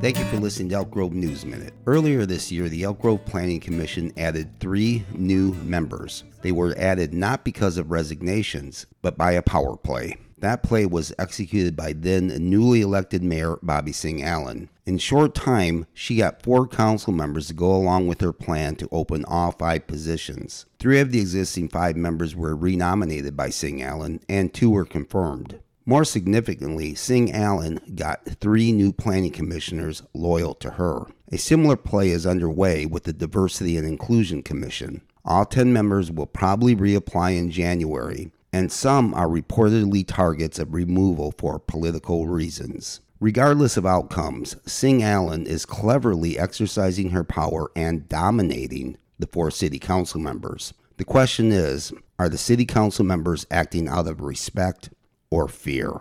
Thank you for listening to Elk Grove News Minute. Earlier this year, the Elk Grove Planning Commission added three new members. They were added not because of resignations, but by a power play. That play was executed by then newly elected Mayor Bobby Singh Allen. In short time, she got four council members to go along with her plan to open all five positions. Three of the existing five members were renominated by Singh Allen, and two were confirmed. More significantly, Singh Allen got three new planning commissioners loyal to her. A similar play is underway with the Diversity and Inclusion Commission. All 10 members will probably reapply in January, and some are reportedly targets of removal for political reasons. Regardless of outcomes, Singh Allen is cleverly exercising her power and dominating the four city council members. The question is are the city council members acting out of respect or fear?